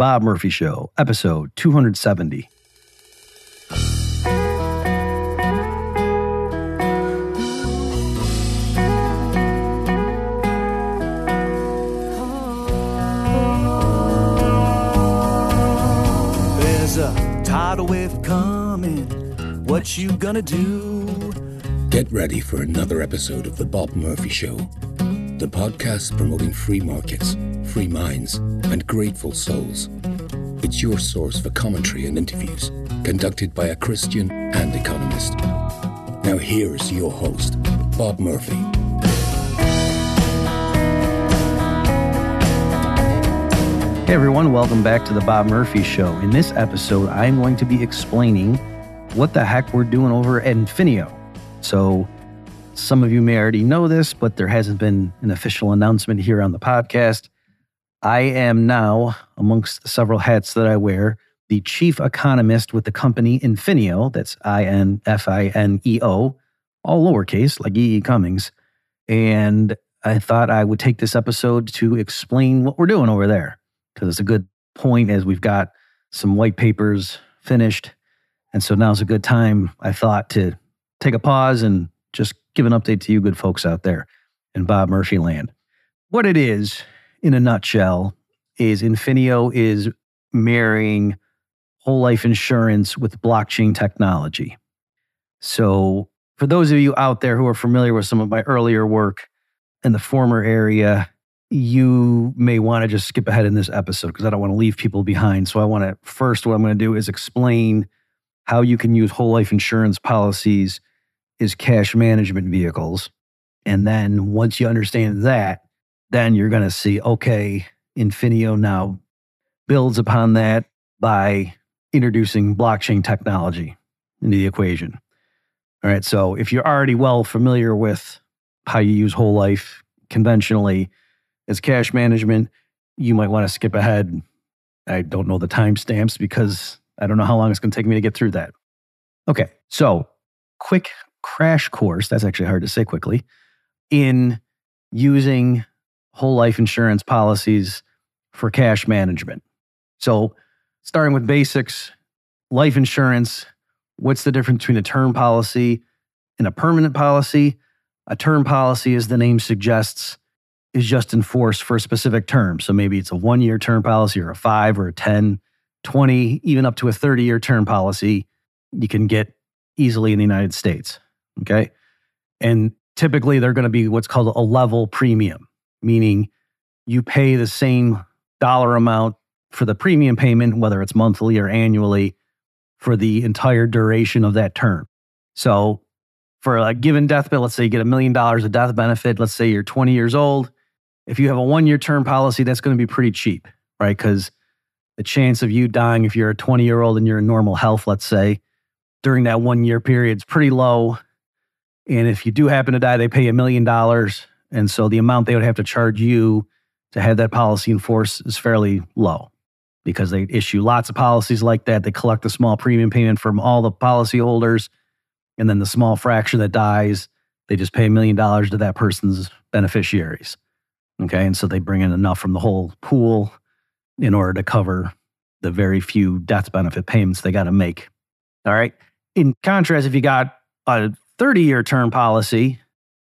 Bob Murphy Show, episode 270. There's a tidal wave coming. What you gonna do? Get ready for another episode of The Bob Murphy Show, the podcast promoting free markets, free minds, and grateful souls. It's your source for commentary and interviews conducted by a Christian and economist. Now, here's your host, Bob Murphy. Hey everyone, welcome back to the Bob Murphy Show. In this episode, I'm going to be explaining what the heck we're doing over at Infineo. So, some of you may already know this, but there hasn't been an official announcement here on the podcast. I am now, amongst several hats that I wear, the chief economist with the company Infineo. That's I N F I N E O, all lowercase, like E. E. Cummings. And I thought I would take this episode to explain what we're doing over there because it's a good point as we've got some white papers finished. And so now's a good time, I thought, to take a pause and just give an update to you good folks out there in Bob Murphy land. What it is, in a nutshell, is Infineo is marrying whole life insurance with blockchain technology. So, for those of you out there who are familiar with some of my earlier work in the former area, you may want to just skip ahead in this episode because I don't want to leave people behind. So, I want to first, what I'm going to do is explain how you can use whole life insurance policies as cash management vehicles. And then once you understand that, then you're going to see, okay, Infineo now builds upon that by introducing blockchain technology into the equation. All right. So if you're already well familiar with how you use whole life conventionally as cash management, you might want to skip ahead. I don't know the timestamps because I don't know how long it's going to take me to get through that. Okay. So, quick crash course that's actually hard to say quickly in using whole life insurance policies for cash management. So, starting with basics, life insurance, what's the difference between a term policy and a permanent policy? A term policy, as the name suggests, is just in force for a specific term. So maybe it's a one year term policy or a five or a 10, 20, even up to a 30 year term policy you can get easily in the United States. Okay. And typically they're going to be what's called a level premium, meaning you pay the same dollar amount for the premium payment, whether it's monthly or annually, for the entire duration of that term. So, for a given death bill, let's say you get a million dollars of death benefit. Let's say you're 20 years old. If you have a one year term policy, that's going to be pretty cheap, right? Because the chance of you dying if you're a 20 year old and you're in normal health, let's say, during that one year period is pretty low. And if you do happen to die, they pay a million dollars. And so the amount they would have to charge you to have that policy in force is fairly low because they issue lots of policies like that. They collect a small premium payment from all the policyholders. And then the small fraction that dies, they just pay a million dollars to that person's beneficiaries. Okay. And so they bring in enough from the whole pool in order to cover the very few death benefit payments they got to make. All right. In contrast, if you got a 30 year term policy,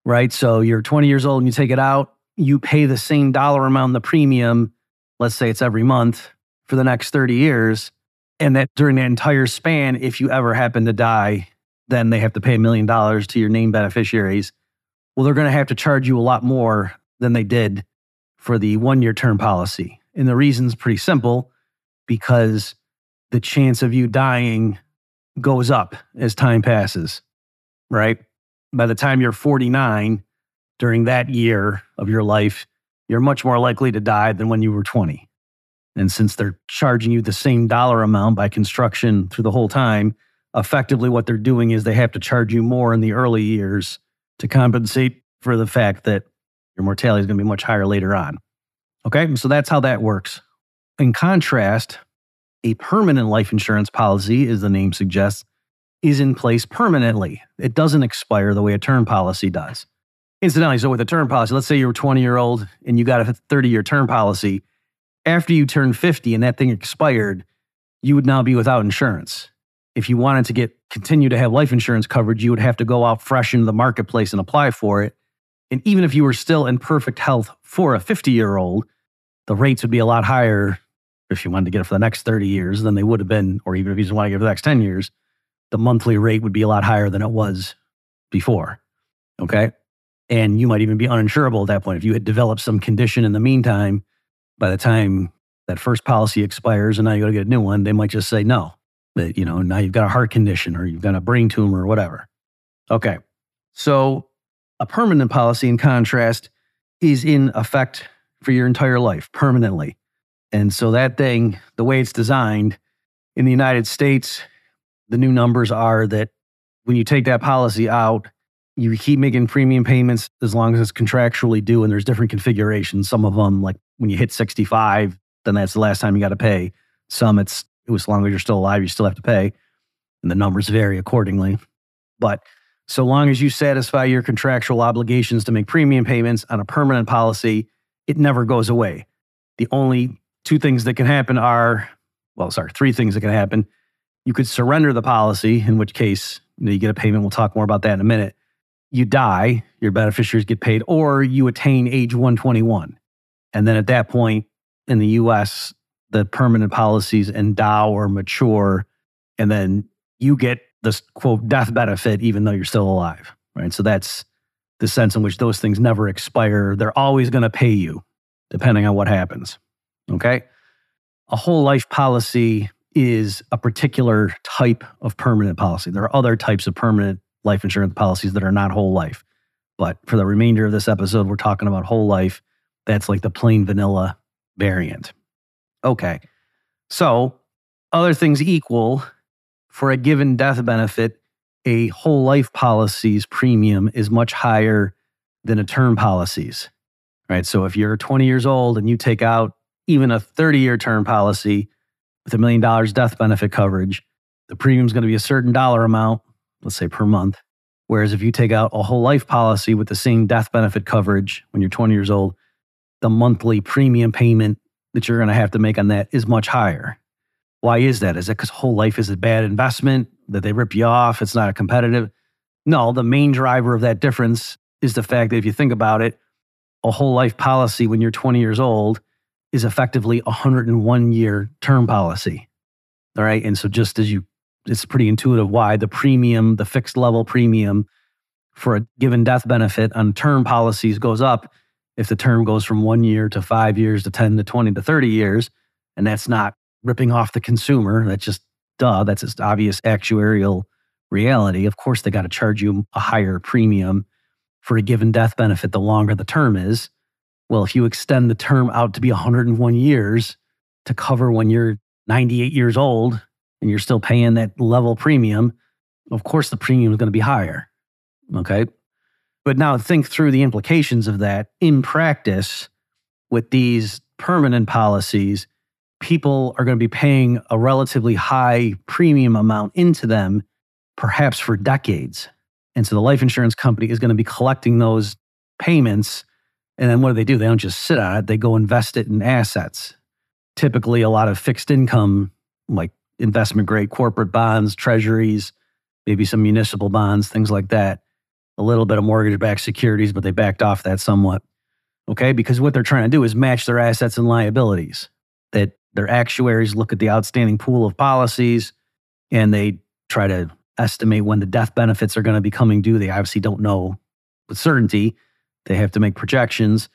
right? So you're 20 years old and you take it out, you pay the same dollar amount in the premium. Let's say it's every month for the next 30 years. And that during the entire span, if you ever happen to die, then they have to pay a million dollars to your named beneficiaries. Well, they're going to have to charge you a lot more than they did for the one year term policy. And the reason's pretty simple because the chance of you dying goes up as time passes, right? By the time you're 49, during that year of your life, you're much more likely to die than when you were 20. And since they're charging you the same dollar amount by construction through the whole time, effectively what they're doing is they have to charge you more in the early years to compensate for the fact that your mortality is going to be much higher later on. Okay, so that's how that works. In contrast, a permanent life insurance policy, as the name suggests, is in place permanently. It doesn't expire the way a term policy does. Incidentally, so with a term policy, let's say you're 20 year old and you got a 30 year term policy, after you turn 50 and that thing expired, you would now be without insurance. If you wanted to get continue to have life insurance coverage, you would have to go out fresh into the marketplace and apply for it. And even if you were still in perfect health for a 50 year old, the rates would be a lot higher if you wanted to get it for the next 30 years than they would have been, or even if you just want to get it for the next 10 years, the monthly rate would be a lot higher than it was before. Okay. And you might even be uninsurable at that point. If you had developed some condition in the meantime, by the time that first policy expires and now you got to get a new one, they might just say no. That, you know, now you've got a heart condition or you've got a brain tumor or whatever. Okay. So a permanent policy, in contrast, is in effect for your entire life permanently. And so that thing, the way it's designed in the United States, the new numbers are that when you take that policy out, you keep making premium payments as long as it's contractually due. And there's different configurations. Some of them, like when you hit 65, then that's the last time you got to pay. Some it's as long as you're still alive, you still have to pay. And the numbers vary accordingly. But so long as you satisfy your contractual obligations to make premium payments on a permanent policy, it never goes away. The only two things that can happen are well, sorry, three things that can happen. You could surrender the policy, in which case you, know, you get a payment. We'll talk more about that in a minute. You die, your beneficiaries get paid, or you attain age 121. And then at that point in the US, the permanent policies endow or mature, and then you get this quote death benefit even though you're still alive. Right. So that's the sense in which those things never expire. They're always going to pay you depending on what happens. Okay. A whole life policy is a particular type of permanent policy. There are other types of permanent life insurance policies that are not whole life. But for the remainder of this episode, we're talking about whole life. That's like the plain vanilla variant. Okay. So, other things equal, for a given death benefit, a whole life policy's premium is much higher than a term policy's. Right. So, if you're 20 years old and you take out even a 30 year term policy with a million dollars death benefit coverage, the premium is going to be a certain dollar amount, let's say per month. Whereas if you take out a whole life policy with the same death benefit coverage when you're 20 years old, the monthly premium payment that you're going to have to make on that is much higher. Why is that? Is it because whole life is a bad investment that they rip you off? It's not a competitive. No, the main driver of that difference is the fact that if you think about it, a whole life policy when you're 20 years old is effectively a 101 year term policy. All right. And so, just as you, it's pretty intuitive why the premium, the fixed level premium for a given death benefit on term policies goes up if the term goes from one year to five years to 10 to 20 to 30 years. And that's not ripping off the consumer. That's just duh. That's just obvious actuarial reality. Of course, they got to charge you a higher premium for a given death benefit the longer the term is. Well, if you extend the term out to be 101 years to cover when you're 98 years old and you're still paying that level premium, of course the premium is going to be higher. Okay. But now think through the implications of that in practice with these permanent policies. People are going to be paying a relatively high premium amount into them, perhaps for decades. And so the life insurance company is going to be collecting those payments and then what do they do? They don't just sit on it, they go invest it in assets. Typically, a lot of fixed income, like investment grade corporate bonds, treasuries, maybe some municipal bonds, things like that. A little bit of mortgage backed securities, but they backed off that somewhat. Okay. Because what they're trying to do is match their assets and liabilities. That their actuaries look at the outstanding pool of policies and they try to estimate when the death benefits are going to be coming due. They obviously don't know with certainty they have to make projections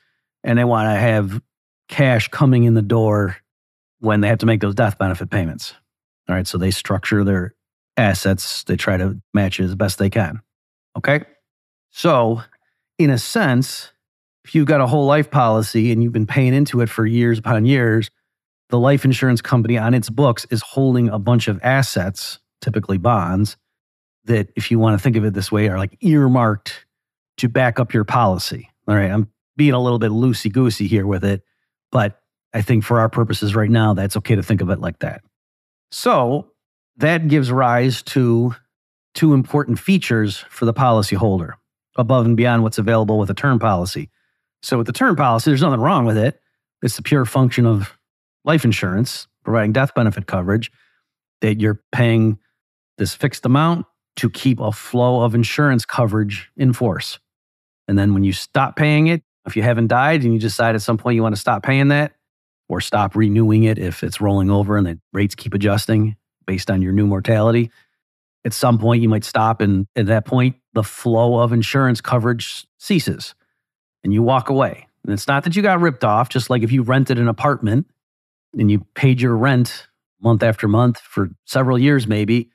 and they want to have cash coming in the door when they have to make those death benefit payments. All right. So they structure their assets, they try to match it as best they can. Okay. So, in a sense, if you've got a whole life policy and you've been paying into it for years upon years, the life insurance company on its books is holding a bunch of assets, typically bonds, that, if you want to think of it this way, are like earmarked to back up your policy. All right, I'm being a little bit loosey goosey here with it, but I think for our purposes right now, that's okay to think of it like that. So that gives rise to two important features for the policyholder above and beyond what's available with a term policy. So with the term policy, there's nothing wrong with it. It's the pure function of life insurance, providing death benefit coverage, that you're paying this fixed amount to keep a flow of insurance coverage in force. And then when you stop paying it, if you haven't died and you decide at some point you want to stop paying that or stop renewing it if it's rolling over and the rates keep adjusting based on your new mortality, at some point you might stop. And at that point, the flow of insurance coverage ceases and you walk away. And it's not that you got ripped off, just like if you rented an apartment and you paid your rent month after month for several years, maybe.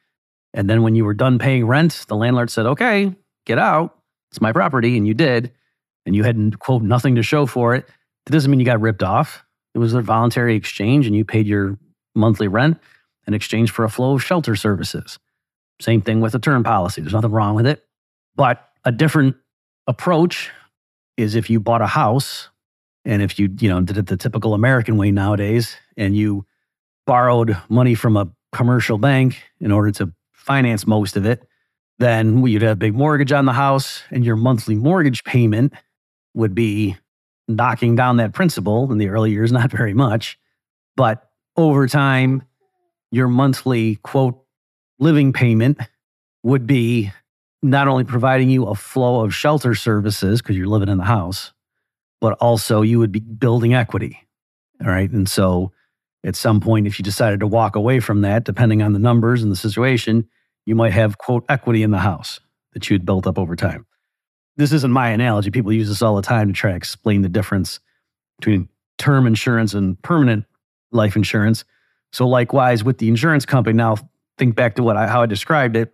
And then when you were done paying rent, the landlord said, okay, get out. It's my property. And you did. And you had, quote, nothing to show for it. That doesn't mean you got ripped off. It was a voluntary exchange and you paid your monthly rent in exchange for a flow of shelter services. Same thing with a term policy. There's nothing wrong with it. But a different approach is if you bought a house and if you, you know, did it the typical American way nowadays and you borrowed money from a commercial bank in order to finance most of it, then you'd have a big mortgage on the house and your monthly mortgage payment would be knocking down that principal in the early years, not very much. But over time, your monthly quote living payment would be not only providing you a flow of shelter services because you're living in the house, but also you would be building equity. All right. And so at some point, if you decided to walk away from that, depending on the numbers and the situation, you might have, quote, equity in the house that you had built up over time. This isn't my analogy. People use this all the time to try to explain the difference between term insurance and permanent life insurance. So, likewise, with the insurance company, now think back to what I, how I described it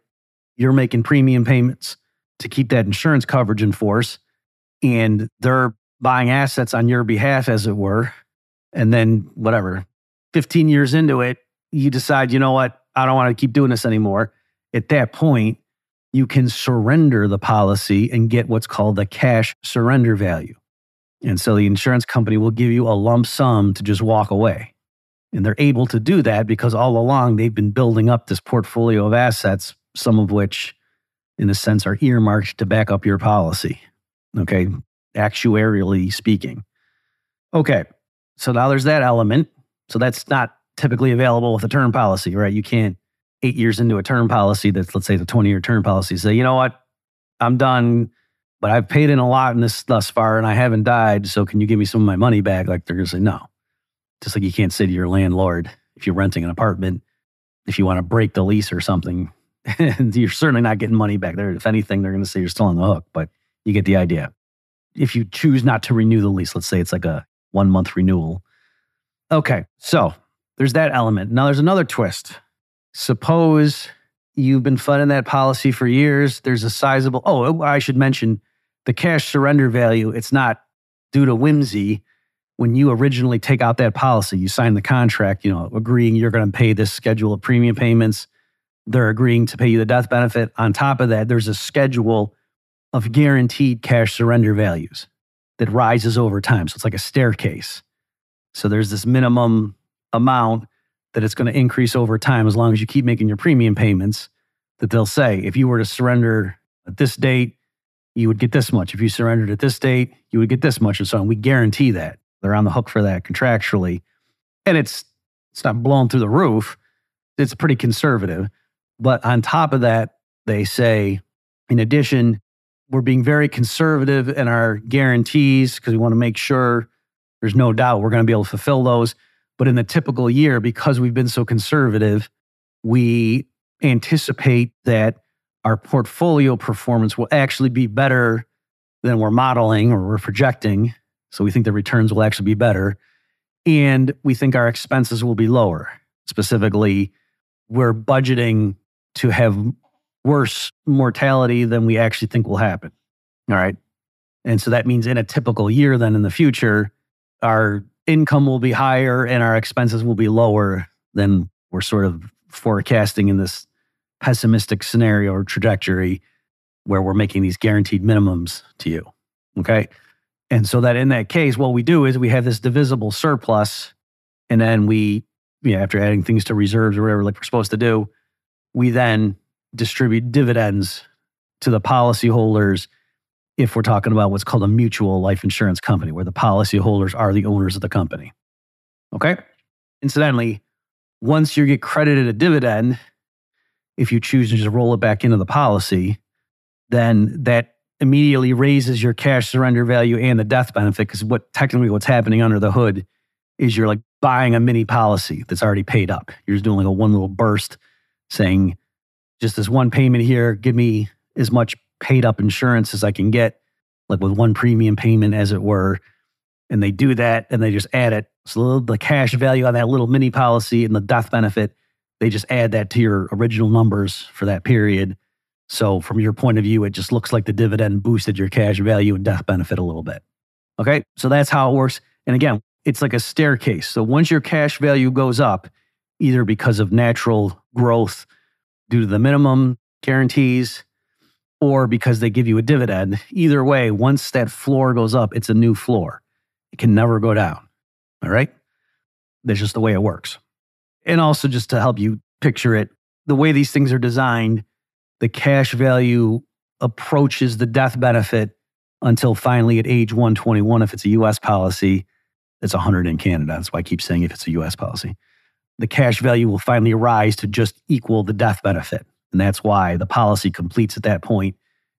you're making premium payments to keep that insurance coverage in force. And they're buying assets on your behalf, as it were. And then, whatever, 15 years into it, you decide, you know what, I don't want to keep doing this anymore. At that point, you can surrender the policy and get what's called the cash surrender value. And so the insurance company will give you a lump sum to just walk away. And they're able to do that because all along they've been building up this portfolio of assets some of which, in a sense, are earmarked to back up your policy. Okay, actuarially speaking. Okay, so now there's that element. So that's not typically available with a term policy, right? You can't, eight years into a term policy that's, let's say, the 20 year term policy, say, you know what, I'm done, but I've paid in a lot in this thus far and I haven't died. So can you give me some of my money back? Like they're going to say, no. Just like you can't say to your landlord, if you're renting an apartment, if you want to break the lease or something, and you're certainly not getting money back there. If anything, they're going to say you're still on the hook, but you get the idea. If you choose not to renew the lease, let's say it's like a one month renewal. Okay, so there's that element. Now there's another twist. Suppose you've been funding that policy for years. There's a sizable, oh, oh, I should mention the cash surrender value. It's not due to whimsy. When you originally take out that policy, you sign the contract, you know, agreeing you're going to pay this schedule of premium payments they're agreeing to pay you the death benefit. On top of that, there's a schedule of guaranteed cash surrender values that rises over time. So it's like a staircase. So there's this minimum amount that it's going to increase over time as long as you keep making your premium payments. That they'll say, if you were to surrender at this date, you would get this much. If you surrendered at this date, you would get this much, and so on. We guarantee that. They're on the hook for that contractually. And it's it's not blown through the roof. It's pretty conservative. But on top of that, they say, in addition, we're being very conservative in our guarantees because we want to make sure there's no doubt we're going to be able to fulfill those. But in the typical year, because we've been so conservative, we anticipate that our portfolio performance will actually be better than we're modeling or we're projecting. So we think the returns will actually be better. And we think our expenses will be lower. Specifically, we're budgeting to have worse mortality than we actually think will happen. All right. And so that means in a typical year, then in the future, our income will be higher and our expenses will be lower than we're sort of forecasting in this pessimistic scenario or trajectory where we're making these guaranteed minimums to you. Okay. And so that in that case, what we do is we have this divisible surplus, and then we, you know, after adding things to reserves or whatever, like we're supposed to do, we then distribute dividends to the policyholders if we're talking about what's called a mutual life insurance company, where the policyholders are the owners of the company. Okay? Incidentally, once you get credited a dividend, if you choose to just roll it back into the policy, then that immediately raises your cash surrender value and the death benefit. Because what technically what's happening under the hood is you're like buying a mini policy that's already paid up. You're just doing like a one little burst saying, just this one payment here, give me as much paid up insurance as I can get, like with one premium payment, as it were. And they do that and they just add it. So the cash value on that little mini policy and the death benefit, they just add that to your original numbers for that period. So from your point of view, it just looks like the dividend boosted your cash value and death benefit a little bit. Okay. So that's how it works. And again, it's like a staircase. So once your cash value goes up, either because of natural growth due to the minimum guarantees or because they give you a dividend, either way, once that floor goes up, it's a new floor. It can never go down. All right. That's just the way it works. And also, just to help you picture it, the way these things are designed, the cash value approaches the death benefit until finally at age 121, if it's a US policy, it's 100 in Canada. That's why I keep saying if it's a US policy. The cash value will finally rise to just equal the death benefit. And that's why the policy completes at that point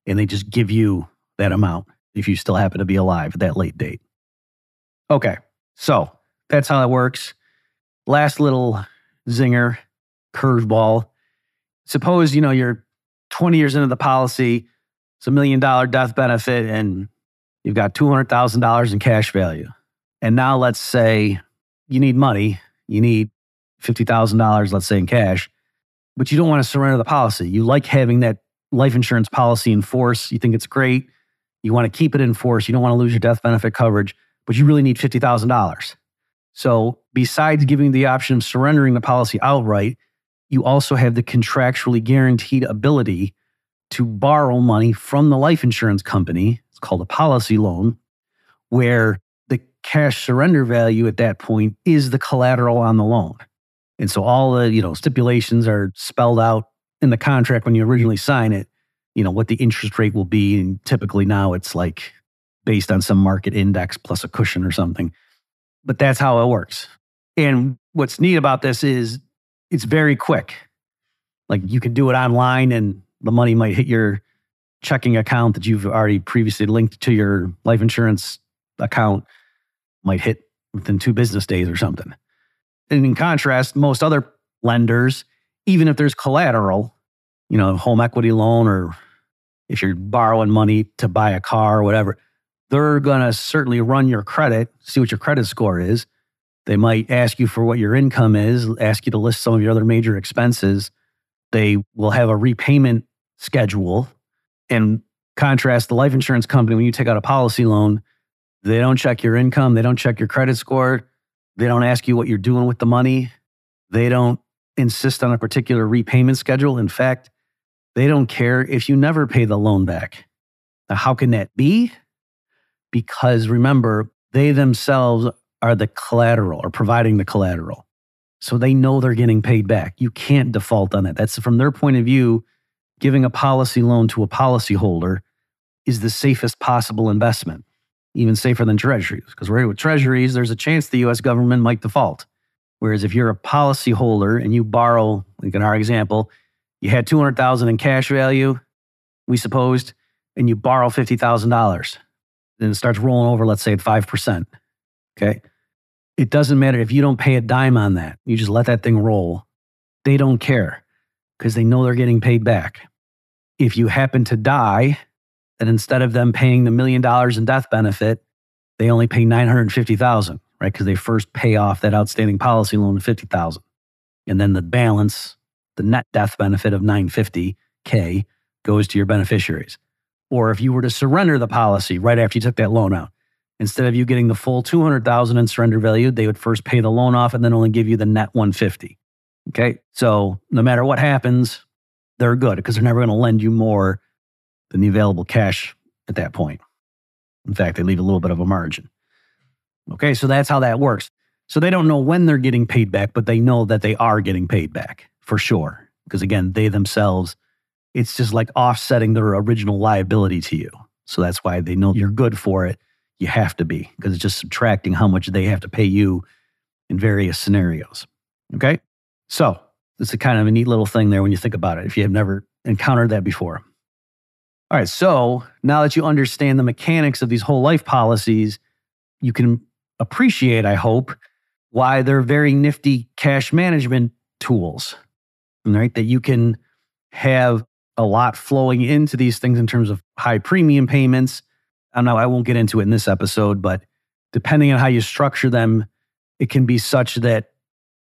and they just give you that amount if you still happen to be alive at that late date. Okay, so that's how it works. Last little zinger, curveball. Suppose, you know, you're 20 years into the policy, it's a million dollar death benefit, and you've got $200,000 in cash value. And now let's say you need money, you need $50,000, let's say in cash, but you don't want to surrender the policy. You like having that life insurance policy in force. You think it's great. You want to keep it in force. You don't want to lose your death benefit coverage, but you really need $50,000. So, besides giving the option of surrendering the policy outright, you also have the contractually guaranteed ability to borrow money from the life insurance company. It's called a policy loan, where the cash surrender value at that point is the collateral on the loan. And so all the, you know, stipulations are spelled out in the contract when you originally sign it, you know, what the interest rate will be. And typically now it's like based on some market index plus a cushion or something. But that's how it works. And what's neat about this is it's very quick. Like you can do it online and the money might hit your checking account that you've already previously linked to your life insurance account, might hit within two business days or something. And in contrast, most other lenders, even if there's collateral, you know, home equity loan or if you're borrowing money to buy a car or whatever, they're going to certainly run your credit, see what your credit score is. They might ask you for what your income is, ask you to list some of your other major expenses. They will have a repayment schedule. In contrast the life insurance company, when you take out a policy loan, they don't check your income, they don't check your credit score, they don't ask you what you're doing with the money. They don't insist on a particular repayment schedule. In fact, they don't care if you never pay the loan back. Now, how can that be? Because remember, they themselves are the collateral or providing the collateral. So they know they're getting paid back. You can't default on that. That's from their point of view, giving a policy loan to a policyholder is the safest possible investment even safer than treasuries. Because right with treasuries, there's a chance the US government might default. Whereas if you're a policyholder and you borrow, like in our example, you had 200,000 in cash value, we supposed, and you borrow $50,000. Then it starts rolling over, let's say at 5%. Okay. It doesn't matter if you don't pay a dime on that. You just let that thing roll. They don't care because they know they're getting paid back. If you happen to die that instead of them paying the million dollars in death benefit, they only pay 950,000, right? Because they first pay off that outstanding policy loan of 50,000. And then the balance, the net death benefit of 950K goes to your beneficiaries. Or if you were to surrender the policy right after you took that loan out, instead of you getting the full 200,000 in surrender value, they would first pay the loan off and then only give you the net 150. Okay? So no matter what happens, they're good because they're never going to lend you more than the available cash at that point. In fact, they leave a little bit of a margin. Okay, so that's how that works. So they don't know when they're getting paid back, but they know that they are getting paid back for sure. Because again, they themselves, it's just like offsetting their original liability to you. So that's why they know you're good for it. You have to be, because it's just subtracting how much they have to pay you in various scenarios. Okay. So it's a kind of a neat little thing there when you think about it, if you have never encountered that before. All right. So now that you understand the mechanics of these whole life policies, you can appreciate, I hope, why they're very nifty cash management tools, right? That you can have a lot flowing into these things in terms of high premium payments. I know I won't get into it in this episode, but depending on how you structure them, it can be such that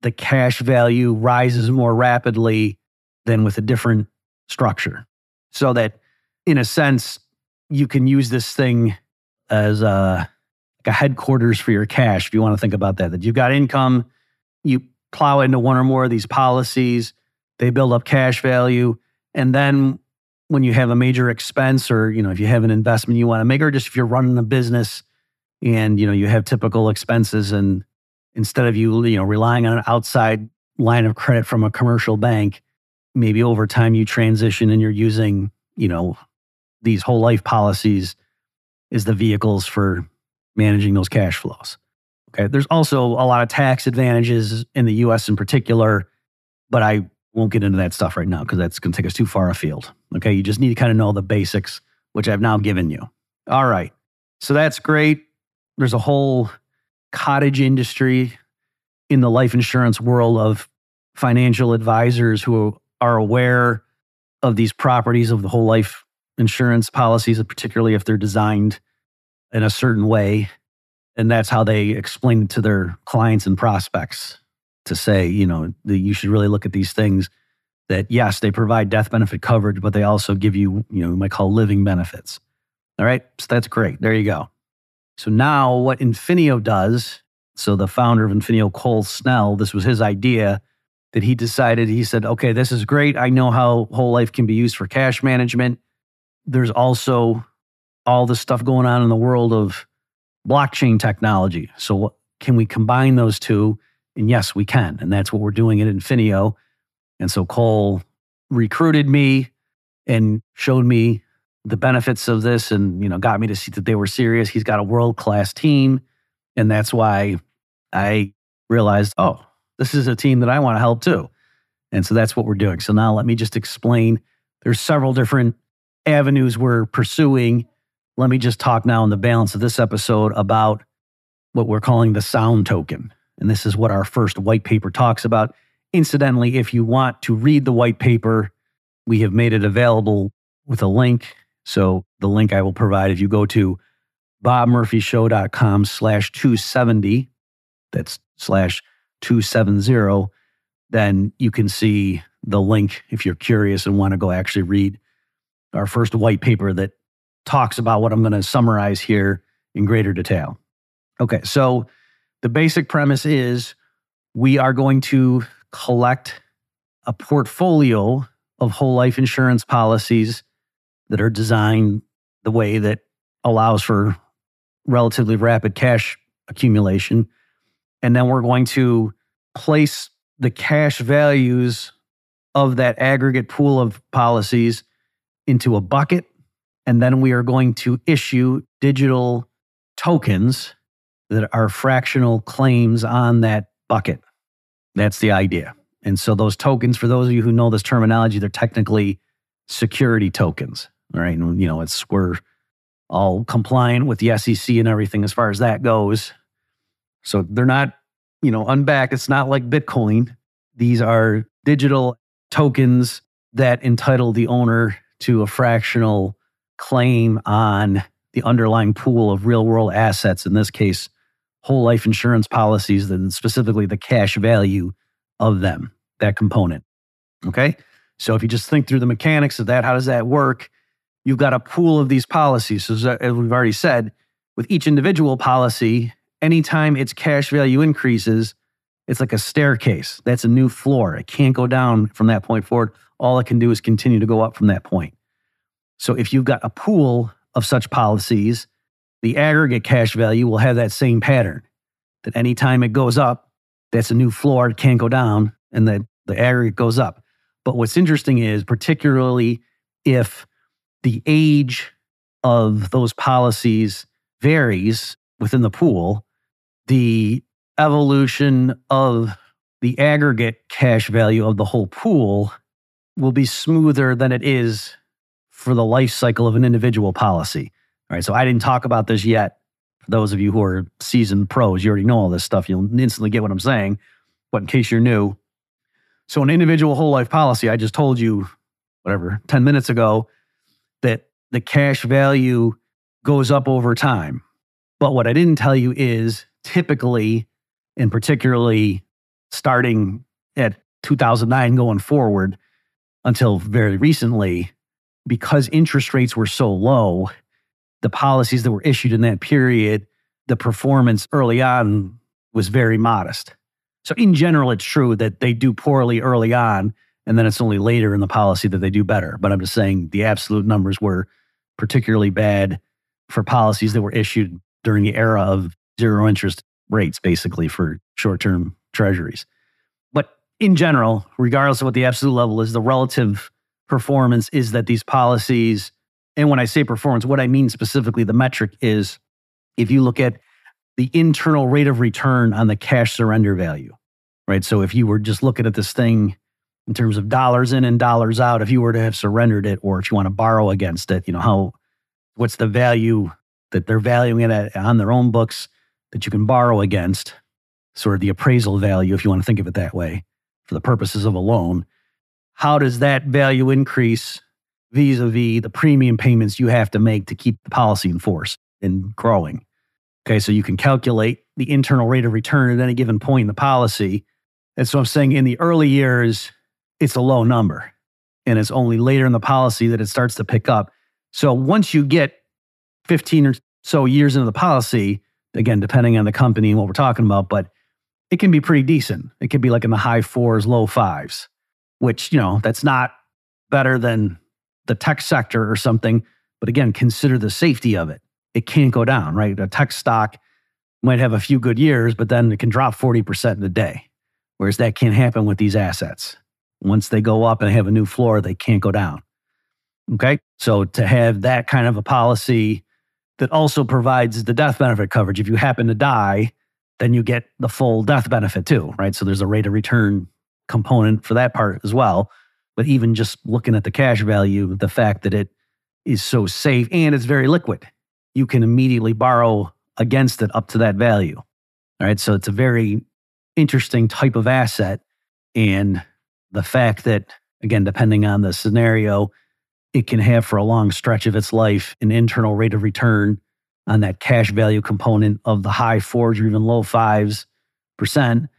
the cash value rises more rapidly than with a different structure. So that in a sense, you can use this thing as a, like a headquarters for your cash, if you want to think about that. That you've got income, you plow into one or more of these policies, they build up cash value. And then when you have a major expense or, you know, if you have an investment you want to make, or just if you're running a business and, you know, you have typical expenses and instead of you, you know, relying on an outside line of credit from a commercial bank, maybe over time you transition and you're using, you know, these whole life policies is the vehicles for managing those cash flows. Okay. There's also a lot of tax advantages in the US in particular, but I won't get into that stuff right now because that's going to take us too far afield. Okay. You just need to kind of know the basics, which I've now given you. All right. So that's great. There's a whole cottage industry in the life insurance world of financial advisors who are aware of these properties of the whole life insurance policies, particularly if they're designed in a certain way. And that's how they explain it to their clients and prospects to say, you know, that you should really look at these things that, yes, they provide death benefit coverage, but they also give you, you know, we might call living benefits. All right. So that's great. There you go. So now what Infineo does, so the founder of Infineo, Cole Snell, this was his idea that he decided, he said, okay, this is great. I know how whole life can be used for cash management there's also all the stuff going on in the world of blockchain technology. So, can we combine those two? And yes, we can. And that's what we're doing at Infineo. And so, Cole recruited me and showed me the benefits of this and you know got me to see that they were serious he's got a world class team and that's why i realized oh this is a team that i want to help too and so that's what we're doing so now let me just explain there's several different avenues we're pursuing. Let me just talk now in the balance of this episode about what we're calling the sound token. And this is what our first white paper talks about. Incidentally, if you want to read the white paper, we have made it available with a link. So the link I will provide if you go to bobmurphyshow.com slash 270, that's slash 270, then you can see the link if you're curious and want to go actually read our first white paper that talks about what I'm going to summarize here in greater detail. Okay, so the basic premise is we are going to collect a portfolio of whole life insurance policies that are designed the way that allows for relatively rapid cash accumulation. And then we're going to place the cash values of that aggregate pool of policies into a bucket, and then we are going to issue digital tokens that are fractional claims on that bucket. That's the idea. And so those tokens, for those of you who know this terminology, they're technically security tokens. All right. And, you know, it's we're all compliant with the SEC and everything as far as that goes. So they're not, you know, unbacked. It's not like Bitcoin. These are digital tokens that entitle the owner to a fractional claim on the underlying pool of real world assets, in this case, whole life insurance policies, and specifically the cash value of them, that component. Okay. So if you just think through the mechanics of that, how does that work? You've got a pool of these policies. So as we've already said, with each individual policy, anytime its cash value increases, it's like a staircase. That's a new floor. It can't go down from that point forward all it can do is continue to go up from that point. So if you've got a pool of such policies, the aggregate cash value will have that same pattern. That anytime it goes up, that's a new floor, it can't go down, and that the aggregate goes up. But what's interesting is, particularly if the age of those policies varies within the pool, the evolution of the aggregate cash value of the whole pool will be smoother than it is for the life cycle of an individual policy. All right. So I didn't talk about this yet. For those of you who are seasoned pros, you already know all this stuff. You'll instantly get what I'm saying. But in case you're new, so an individual whole life policy, I just told you, whatever, 10 minutes ago, that the cash value goes up over time. But what I didn't tell you is typically, and particularly starting at 2009 going forward until very recently, because interest rates were so low, the policies that were issued in that period, the performance early on was very modest. So, in general, it's true that they do poorly early on, and then it's only later in the policy that they do better. But I'm just saying the absolute numbers were particularly bad for policies that were issued during the era of zero interest rates, basically for short term treasuries. In general, regardless of what the absolute level is, the relative performance is that these policies, and when I say performance, what I mean specifically, the metric is if you look at the internal rate of return on the cash surrender value, right? So if you were just looking at this thing in terms of dollars in and dollars out, if you were to have surrendered it or if you want to borrow against it, you know, how, what's the value that they're valuing it at, on their own books that you can borrow against, sort of the appraisal value, if you want to think of it that way, for the purposes of a loan. How does that value increase vis a vis the premium payments you have to make to keep the policy in force and growing? Okay, so you can calculate the internal rate of return at any given point in the policy. And so I'm saying in the early years, it's a low number. And it's only later in the policy that it starts to pick up. So once you get 15 or so years into the policy, again, depending on the company and what we're talking about, but it can be pretty decent. It could be like in the high fours, low fives, which, you know, that's not better than the tech sector or something. But again, consider the safety of it. It can't go down, right? A tech stock might have a few good years, but then it can drop 40% in a day. Whereas that can't happen with these assets. Once they go up and have a new floor, they can't go down. Okay. So to have that kind of a policy that also provides the death benefit coverage. If you happen to die, then you get the full death benefit too, right? So there's a rate of return component for that part as well. But even just looking at the cash value, the fact that it is so safe and it's very liquid, you can immediately borrow against it up to that value. All right. So it's a very interesting type of asset. And the fact that, again, depending on the scenario, it can have for a long stretch of its life an internal rate of return on that cash value component of the high fours or even low fives percent.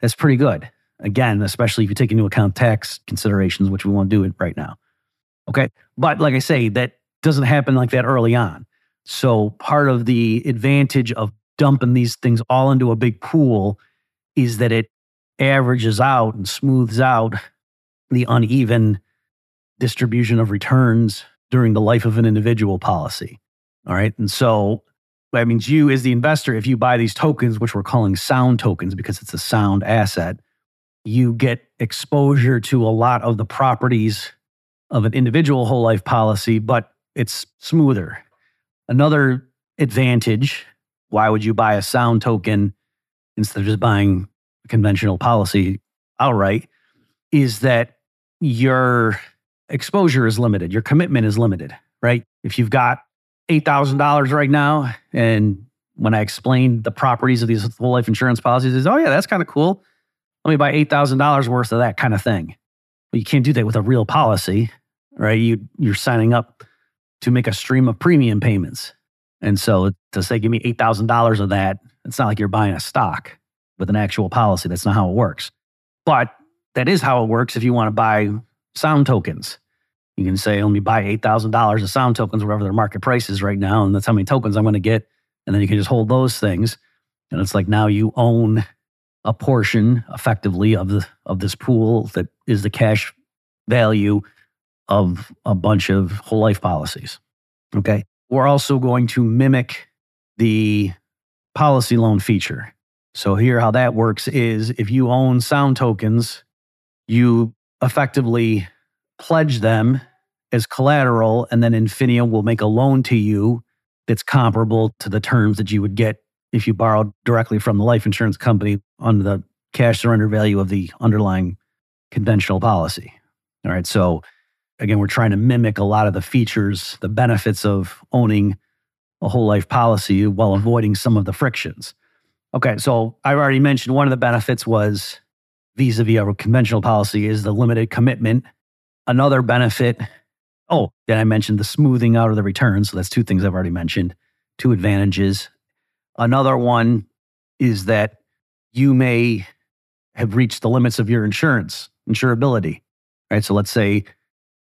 That's pretty good. Again, especially if you take into account tax considerations, which we won't do it right now. Okay. But like I say, that doesn't happen like that early on. So part of the advantage of dumping these things all into a big pool is that it averages out and smooths out the uneven distribution of returns during the life of an individual policy. All right. And so that means you, as the investor, if you buy these tokens, which we're calling sound tokens because it's a sound asset, you get exposure to a lot of the properties of an individual whole life policy, but it's smoother. Another advantage why would you buy a sound token instead of just buying a conventional policy outright is that your exposure is limited, your commitment is limited, right? If you've got $8,000 right now, and when I explained the properties of these whole life insurance policies, is oh, yeah, that's kind of cool. Let me buy $8,000 worth of that kind of thing. But you can't do that with a real policy, right? You, you're signing up to make a stream of premium payments. And so to say, give me $8,000 of that, it's not like you're buying a stock with an actual policy. That's not how it works. But that is how it works if you want to buy sound tokens. You can say, let me buy $8,000 of sound tokens, whatever their market price is right now. And that's how many tokens I'm going to get. And then you can just hold those things. And it's like now you own a portion effectively of the of this pool that is the cash value of a bunch of whole life policies. Okay. We're also going to mimic the policy loan feature. So here how that works is if you own sound tokens, you effectively pledge them as collateral, and then Infineo will make a loan to you that's comparable to the terms that you would get if you borrowed directly from the life insurance company on the cash surrender value of the underlying conventional policy. All right. So, again, we're trying to mimic a lot of the features, the benefits of owning a whole life policy while avoiding some of the frictions. Okay. So, I've already mentioned one of the benefits was vis a vis a conventional policy is the limited commitment. Another benefit, oh, then I mentioned the smoothing out of the returns. So, that's two things I've already mentioned, two advantages. Another one is that you may have reached the limits of your insurance, insurability, right? So let's say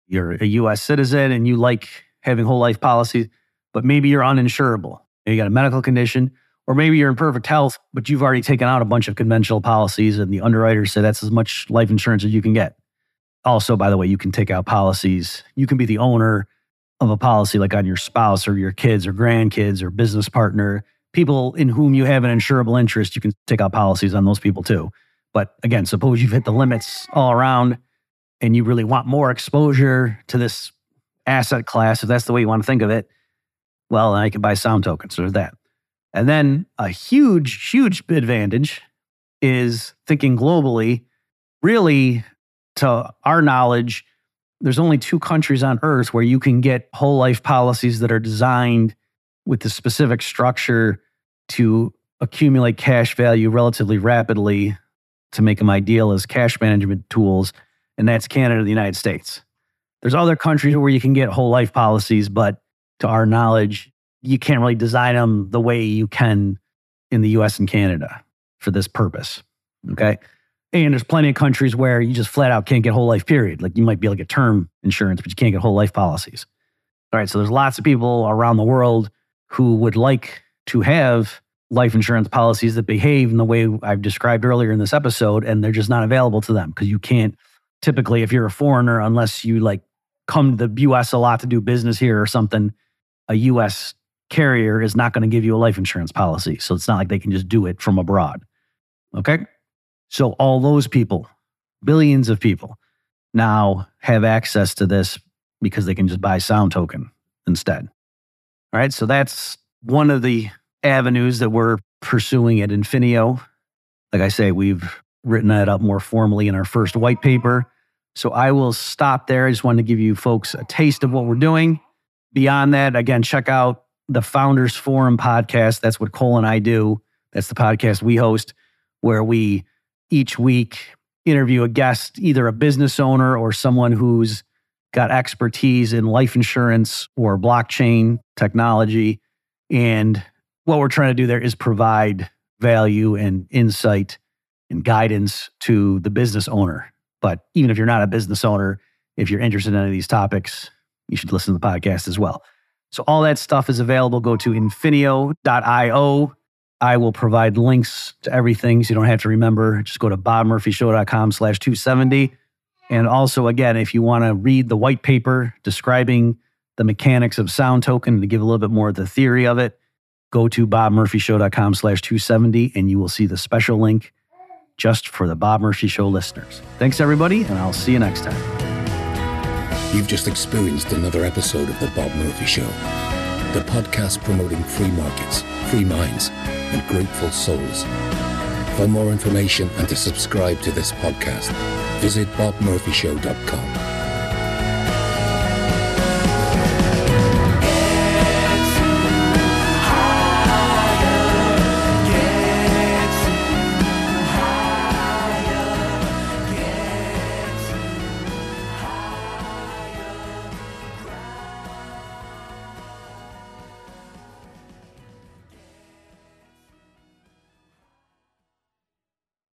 you're a US citizen and you like having whole life policies, but maybe you're uninsurable. You got a medical condition, or maybe you're in perfect health, but you've already taken out a bunch of conventional policies and the underwriters say that's as much life insurance as you can get. Also, by the way, you can take out policies. You can be the owner of a policy like on your spouse or your kids or grandkids or business partner people in whom you have an insurable interest, you can take out policies on those people too. But again, suppose you've hit the limits all around and you really want more exposure to this asset class, if that's the way you want to think of it, well, then I can buy sound tokens or that. And then a huge, huge advantage is thinking globally. Really, to our knowledge, there's only two countries on earth where you can get whole life policies that are designed with the specific structure to accumulate cash value relatively rapidly to make them ideal as cash management tools, and that's Canada and the United States. There's other countries where you can get whole life policies, but to our knowledge, you can't really design them the way you can in the US and Canada for this purpose. Okay. And there's plenty of countries where you just flat out can't get whole life, period. Like you might be able to get term insurance, but you can't get whole life policies. All right. So there's lots of people around the world who would like to have life insurance policies that behave in the way I've described earlier in this episode, and they're just not available to them because you can't typically, if you're a foreigner, unless you like come to the US a lot to do business here or something, a US carrier is not going to give you a life insurance policy. So it's not like they can just do it from abroad. Okay. So all those people, billions of people, now have access to this because they can just buy sound token instead. All right. So that's one of the avenues that we're pursuing at Infineo. Like I say, we've written that up more formally in our first white paper. So I will stop there. I just wanted to give you folks a taste of what we're doing. Beyond that, again, check out the Founders Forum podcast. That's what Cole and I do. That's the podcast we host, where we each week interview a guest, either a business owner or someone who's got expertise in life insurance or blockchain technology. And what we're trying to do there is provide value and insight and guidance to the business owner. But even if you're not a business owner, if you're interested in any of these topics, you should listen to the podcast as well. So all that stuff is available. Go to infineo.io. I will provide links to everything so you don't have to remember. Just go to bobmurphyshow.com slash 270 and also, again, if you want to read the white paper describing the mechanics of sound token to give a little bit more of the theory of it, go to bobmurphyshow.com slash 270 and you will see the special link just for the Bob Murphy Show listeners. Thanks, everybody, and I'll see you next time. You've just experienced another episode of The Bob Murphy Show, the podcast promoting free markets, free minds, and grateful souls. For more information and to subscribe to this podcast, visit bobmurphyshow.com.